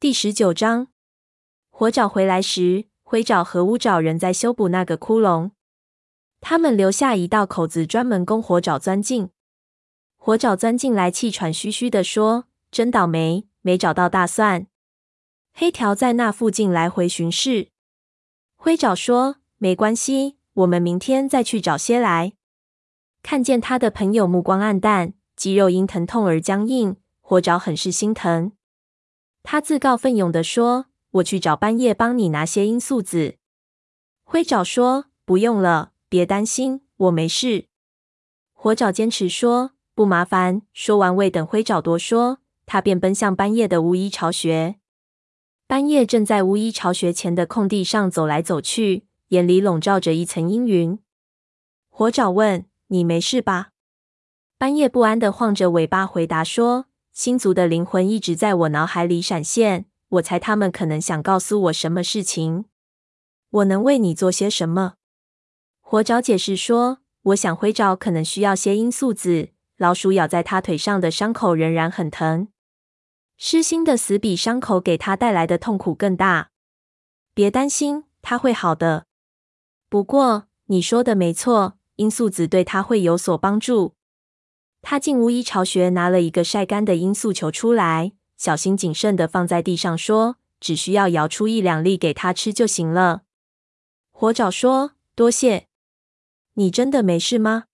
第十九章，火爪回来时，灰爪和乌爪仍在修补那个窟窿。他们留下一道口子，专门供火爪钻进。火爪钻进来，气喘吁吁地说：“真倒霉，没找到大蒜。”黑条在那附近来回巡视。灰爪说：“没关系，我们明天再去找些来。”看见他的朋友目光黯淡，肌肉因疼痛而僵硬，火爪很是心疼。他自告奋勇地说：“我去找斑叶帮你拿些罂粟籽。”灰爪说：“不用了，别担心，我没事。”火爪坚持说：“不麻烦。”说完，未等灰爪多说，他便奔向斑叶的巫医巢穴。斑叶正在巫医巢穴前的空地上走来走去，眼里笼罩着一层阴云。火爪问：“你没事吧？”斑叶不安地晃着尾巴回答说：“星族的灵魂一直在我脑海里闪现，我猜他们可能想告诉我什么事情。我能为你做些什么？”火爪解释说：“我想灰爪可能需要些罂粟籽，老鼠咬在他腿上的伤口仍然很疼。”失心的死比伤口给他带来的痛苦更大。别担心，他会好的。不过你说的没错，罂粟籽对他会有所帮助。他进巫医巢穴，拿了一个晒干的罂粟球出来，小心谨慎的放在地上，说：“只需要摇出一两粒给他吃就行了。”火爪说：“多谢。”你真的没事吗？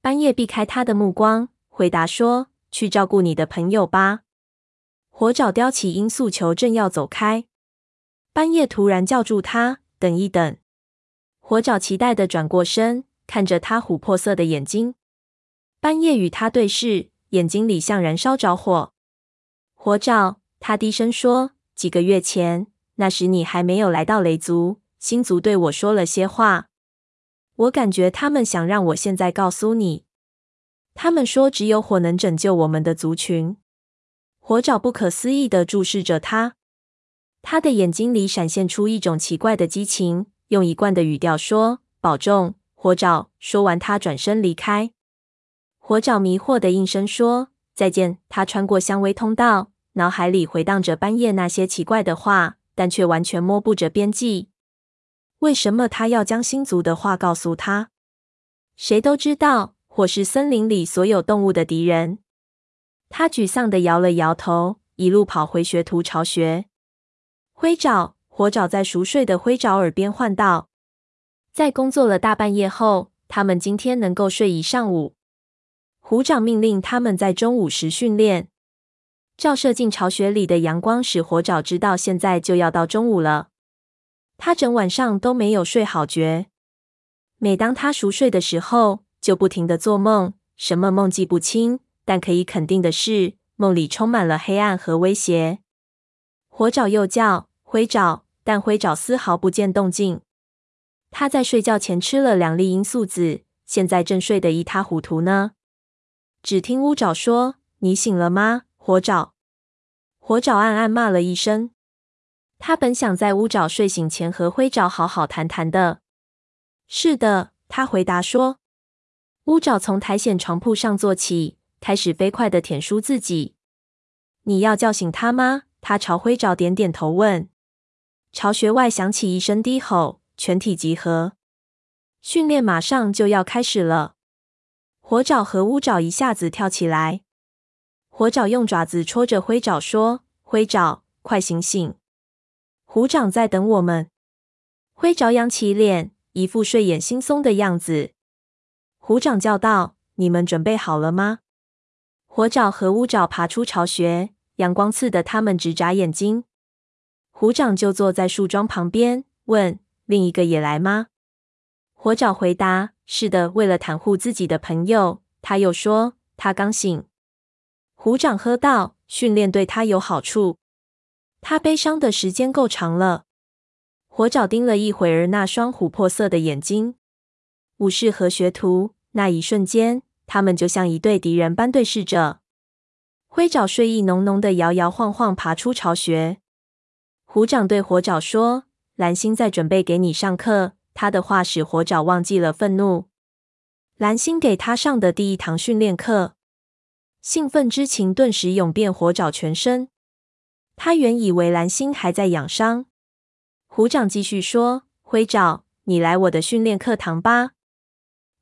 半夜避开他的目光，回答说：“去照顾你的朋友吧。”火爪叼起罂粟球，正要走开，半夜突然叫住他：“等一等！”火爪期待的转过身，看着他琥珀色的眼睛。半夜与他对视，眼睛里像燃烧着火。火爪，他低声说：“几个月前，那时你还没有来到雷族，星族对我说了些话。我感觉他们想让我现在告诉你。他们说，只有火能拯救我们的族群。”火爪不可思议的注视着他，他的眼睛里闪现出一种奇怪的激情，用一贯的语调说：“保重，火爪。”说完，他转身离开。火爪迷惑的应声说：“再见。”他穿过香薇通道，脑海里回荡着斑叶那些奇怪的话，但却完全摸不着边际。为什么他要将星族的话告诉他？谁都知道，火是森林里所有动物的敌人。他沮丧地摇了摇头，一路跑回学徒巢穴。灰爪、火爪在熟睡的灰爪耳边唤道：“在工作了大半夜后，他们今天能够睡一上午。”虎掌命令他们在中午时训练。照射进巢穴里的阳光使火爪知道现在就要到中午了。他整晚上都没有睡好觉。每当他熟睡的时候，就不停的做梦，什么梦记不清。但可以肯定的是，梦里充满了黑暗和威胁。火爪又叫灰爪，但灰爪丝毫不见动静。他在睡觉前吃了两粒罂粟籽，现在正睡得一塌糊涂呢。只听乌爪说：“你醒了吗，火爪？”火爪暗暗骂了一声。他本想在乌爪睡醒前和灰爪好好谈谈的。是的，他回答说。乌爪从苔藓床铺上坐起。开始飞快的舔梳自己。你要叫醒他吗？他朝灰爪点点头，问。巢穴外响起一声低吼，全体集合，训练马上就要开始了。火爪和乌爪一下子跳起来。火爪用爪子戳着灰爪说：“灰爪，快醒醒！虎掌在等我们。”灰爪仰起脸，一副睡眼惺忪的样子。虎掌叫道：“你们准备好了吗？”火爪和乌爪爬出巢穴，阳光刺得他们直眨眼睛。虎掌就坐在树桩旁边，问：“另一个也来吗？”火爪回答：“是的。”为了袒护自己的朋友，他又说：“他刚醒。”虎掌喝道：“训练对他有好处。他悲伤的时间够长了。”火爪盯了一会儿那双琥珀色的眼睛。武士和学徒，那一瞬间。他们就像一对敌人般对视着。灰爪睡意浓浓的摇摇晃晃爬出巢穴。虎掌对火爪说：“蓝星在准备给你上课。”他的话使火爪忘记了愤怒。蓝星给他上的第一堂训练课，兴奋之情顿时涌遍火爪全身。他原以为蓝星还在养伤。虎掌继续说：“灰爪，你来我的训练课堂吧。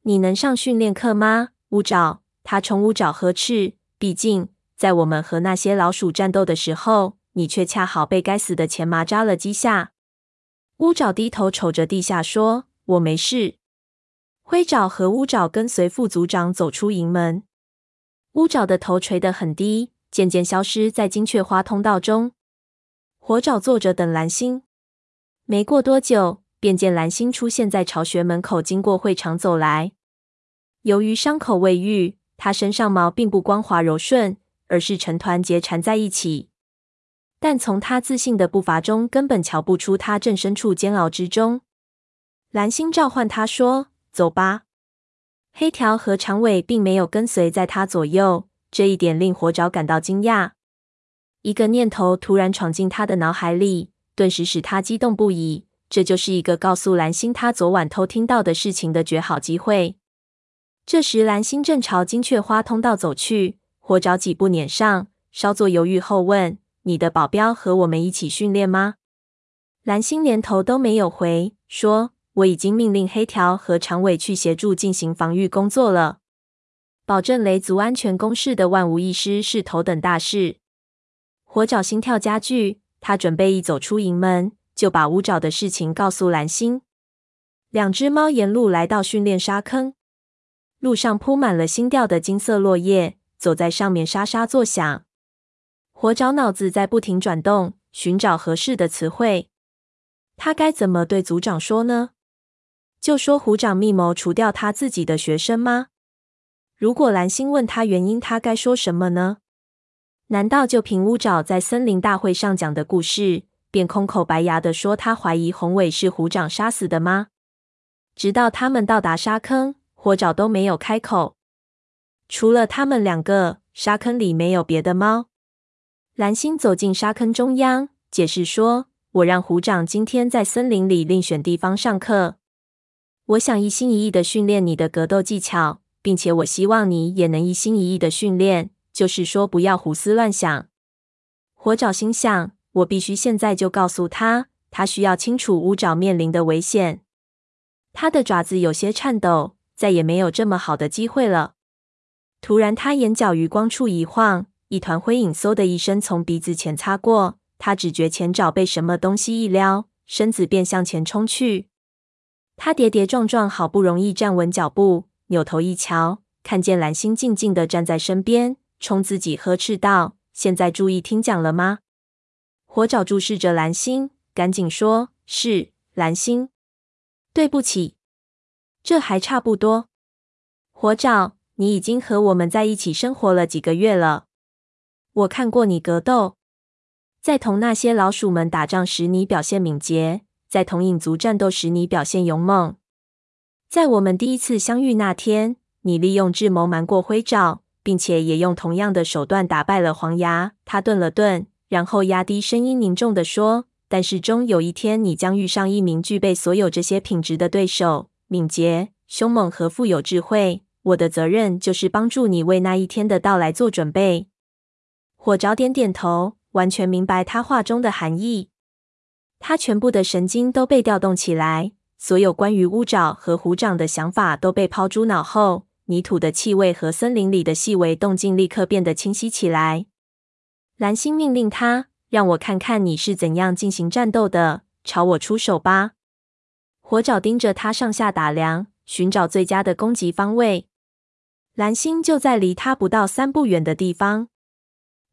你能上训练课吗？”乌爪，他冲乌爪呵斥。毕竟，在我们和那些老鼠战斗的时候，你却恰好被该死的前麻扎了几下。乌爪低头瞅着地下说：“我没事。”灰爪和乌爪跟随副组长走出营门。乌爪的头垂得很低，渐渐消失在金雀花通道中。火爪坐着等蓝星。没过多久，便见蓝星出现在巢穴门口，经过会场走来。由于伤口未愈，他身上毛并不光滑柔顺，而是成团结缠在一起。但从他自信的步伐中，根本瞧不出他正身处煎熬之中。蓝星召唤他说：“走吧。”黑条和长尾并没有跟随在他左右，这一点令火爪感到惊讶。一个念头突然闯进他的脑海里，顿时使他激动不已。这就是一个告诉蓝星他昨晚偷听到的事情的绝好机会。这时，蓝星正朝金雀花通道走去，火爪几步撵上，稍作犹豫后问：“你的保镖和我们一起训练吗？”蓝星连头都没有回，说。我已经命令黑条和长尾去协助进行防御工作了。保证雷族安全工事的万无一失是头等大事。火爪心跳加剧，他准备一走出营门，就把乌爪的事情告诉蓝星。两只猫沿路来到训练沙坑，路上铺满了新掉的金色落叶，走在上面沙沙作响。火爪脑子在不停转动，寻找合适的词汇。他该怎么对组长说呢？就说虎掌密谋除掉他自己的学生吗？如果蓝星问他原因，他该说什么呢？难道就凭乌爪在森林大会上讲的故事，便空口白牙的说他怀疑宏伟是虎掌杀死的吗？直到他们到达沙坑，火爪都没有开口。除了他们两个，沙坑里没有别的猫。蓝星走进沙坑中央，解释说：“我让虎掌今天在森林里另选地方上课。”我想一心一意的训练你的格斗技巧，并且我希望你也能一心一意的训练，就是说不要胡思乱想。火爪心想：我必须现在就告诉他，他需要清楚乌爪面临的危险。他的爪子有些颤抖，再也没有这么好的机会了。突然，他眼角余光处一晃，一团灰影嗖的一声从鼻子前擦过，他只觉前爪被什么东西一撩，身子便向前冲去。他跌跌撞撞，好不容易站稳脚步，扭头一瞧，看见蓝星静静地站在身边，冲自己呵斥道：“现在注意听讲了吗？”火爪注视着蓝星，赶紧说：“是，蓝星。对不起，这还差不多。火爪，你已经和我们在一起生活了几个月了，我看过你格斗，在同那些老鼠们打仗时，你表现敏捷。”在同影族战斗时，你表现勇猛。在我们第一次相遇那天，你利用智谋瞒过灰爪，并且也用同样的手段打败了黄牙。他顿了顿，然后压低声音，凝重地说：“但是终有一天，你将遇上一名具备所有这些品质的对手，敏捷、凶猛和富有智慧。我的责任就是帮助你为那一天的到来做准备。”火爪点点头，完全明白他话中的含义。他全部的神经都被调动起来，所有关于乌爪和虎掌的想法都被抛诸脑后。泥土的气味和森林里的细微动静立刻变得清晰起来。蓝星命令他：“让我看看你是怎样进行战斗的，朝我出手吧。”火爪盯着他上下打量，寻找最佳的攻击方位。蓝星就在离他不到三步远的地方。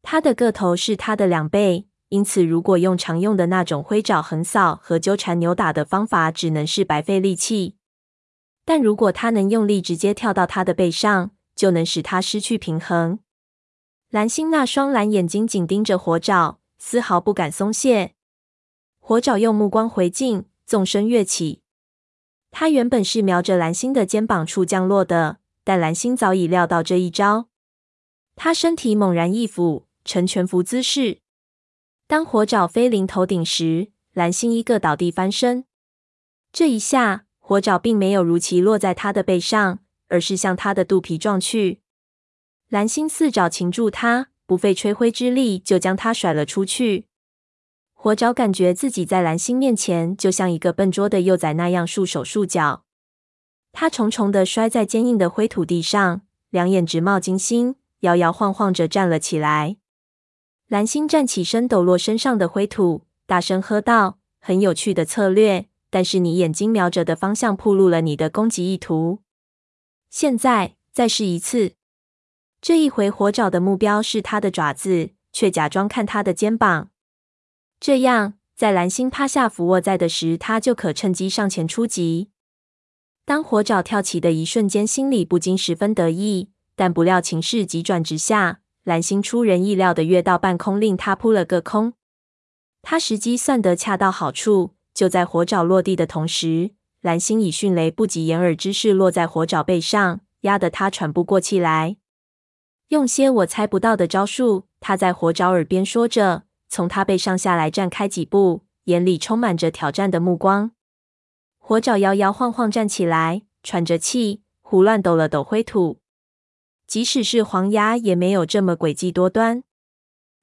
他的个头是他的两倍。因此，如果用常用的那种挥爪横扫和纠缠扭打的方法，只能是白费力气。但如果他能用力直接跳到他的背上，就能使他失去平衡。蓝星那双蓝眼睛紧盯着火爪，丝毫不敢松懈。火爪用目光回敬，纵身跃起。他原本是瞄着蓝星的肩膀处降落的，但蓝星早已料到这一招。他身体猛然一俯，呈全伏姿势。当火爪飞临头顶时，蓝星一个倒地翻身。这一下，火爪并没有如期落在他的背上，而是向他的肚皮撞去。蓝星四爪擒住他，不费吹灰之力就将他甩了出去。火爪感觉自己在蓝星面前就像一个笨拙的幼崽那样束手束脚，他重重的摔在坚硬的灰土地上，两眼直冒金星，摇摇晃晃着站了起来。蓝星站起身，抖落身上的灰土，大声喝道：“很有趣的策略，但是你眼睛瞄着的方向暴露了你的攻击意图。现在再试一次。”这一回，火爪的目标是他的爪子，却假装看他的肩膀。这样，在蓝星趴下俯卧在的时，他就可趁机上前出击。当火爪跳起的一瞬间，心里不禁十分得意，但不料情势急转直下，蓝星出人意料的跃到半空，令他扑了个空。他时机算得恰到好处，就在火爪落地的同时，蓝星以迅雷不及掩耳之势落在火爪背上，压得他喘不过气来。用些我猜不到的招数，他在火爪耳边说着。从他背上下来，站开几步，眼里充满着挑战的目光。火爪摇摇晃晃站起来，喘着气，胡乱抖了抖灰土。即使是黄牙，也没有这么诡计多端。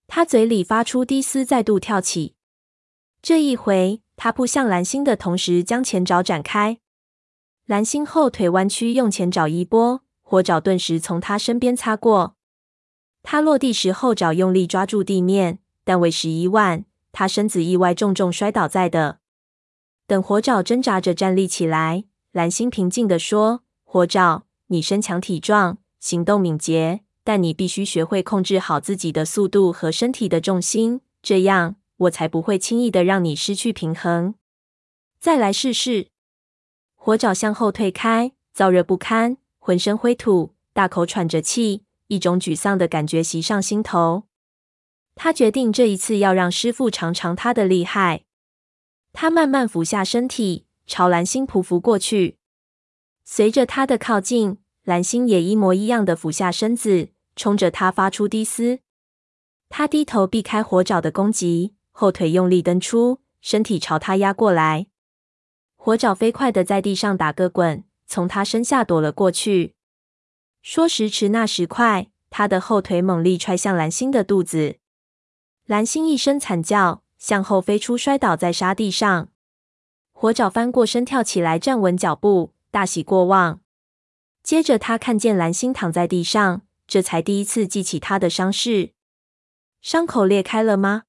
他嘴里发出低嘶，再度跳起。这一回，他扑向蓝星的同时，将前爪展开。蓝星后腿弯曲，用前爪一拨，火爪顿时从他身边擦过。他落地时，后爪用力抓住地面。但为时已晚，他身子意外重重摔倒在地。等火爪挣扎着站立起来，蓝星平静地说：“火爪，你身强体壮，行动敏捷，但你必须学会控制好自己的速度和身体的重心，这样我才不会轻易的让你失去平衡。再来试试。”火爪向后退开，燥热不堪，浑身灰土，大口喘着气，一种沮丧的感觉袭上心头。他决定这一次要让师傅尝尝他的厉害。他慢慢俯下身体，朝蓝星匍匐过去。随着他的靠近，蓝星也一模一样的俯下身子，冲着他发出低嘶。他低头避开火爪的攻击，后腿用力蹬出，身体朝他压过来。火爪飞快的在地上打个滚，从他身下躲了过去。说时迟，那时快，他的后腿猛力踹向蓝星的肚子。蓝星一声惨叫，向后飞出，摔倒在沙地上。火爪翻过身，跳起来，站稳脚步，大喜过望。接着，他看见蓝星躺在地上，这才第一次记起他的伤势。伤口裂开了吗？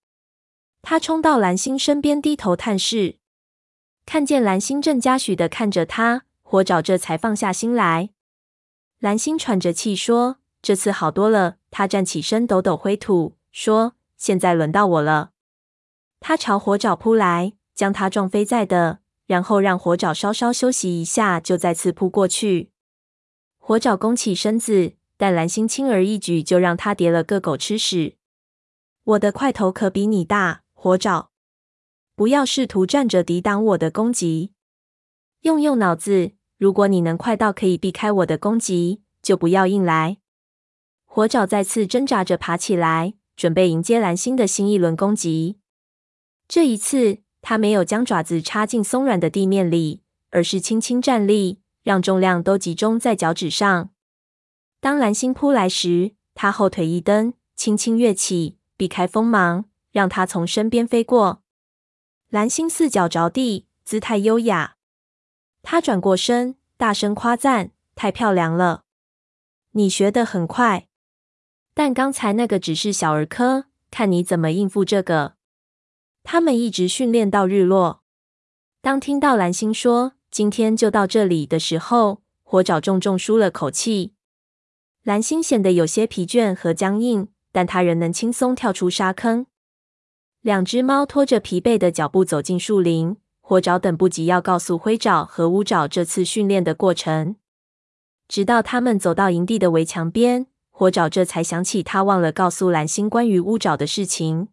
他冲到蓝星身边，低头探视，看见蓝星正嘉许的看着他，火爪这才放下心来。蓝星喘着气说：“这次好多了。”他站起身，抖抖灰土，说。现在轮到我了。他朝火爪扑来，将它撞飞在地，然后让火爪稍稍休息一下，就再次扑过去。火爪弓起身子，但蓝星轻而易举就让他叠了个狗吃屎。我的块头可比你大，火爪，不要试图站着抵挡我的攻击。用用脑子，如果你能快到可以避开我的攻击，就不要硬来。火爪再次挣扎着爬起来。准备迎接蓝星的新一轮攻击。这一次，他没有将爪子插进松软的地面里，而是轻轻站立，让重量都集中在脚趾上。当蓝星扑来时，他后腿一蹬，轻轻跃起，避开锋芒，让它从身边飞过。蓝星四脚着地，姿态优雅。他转过身，大声夸赞：“太漂亮了！你学得很快。”但刚才那个只是小儿科，看你怎么应付这个。他们一直训练到日落。当听到蓝星说“今天就到这里”的时候，火爪重重舒了口气。蓝星显得有些疲倦和僵硬，但他仍能轻松跳出沙坑。两只猫拖着疲惫的脚步走进树林，火爪等不及要告诉灰爪和乌爪这次训练的过程。直到他们走到营地的围墙边。火爪这才想起，他忘了告诉蓝星关于乌爪的事情。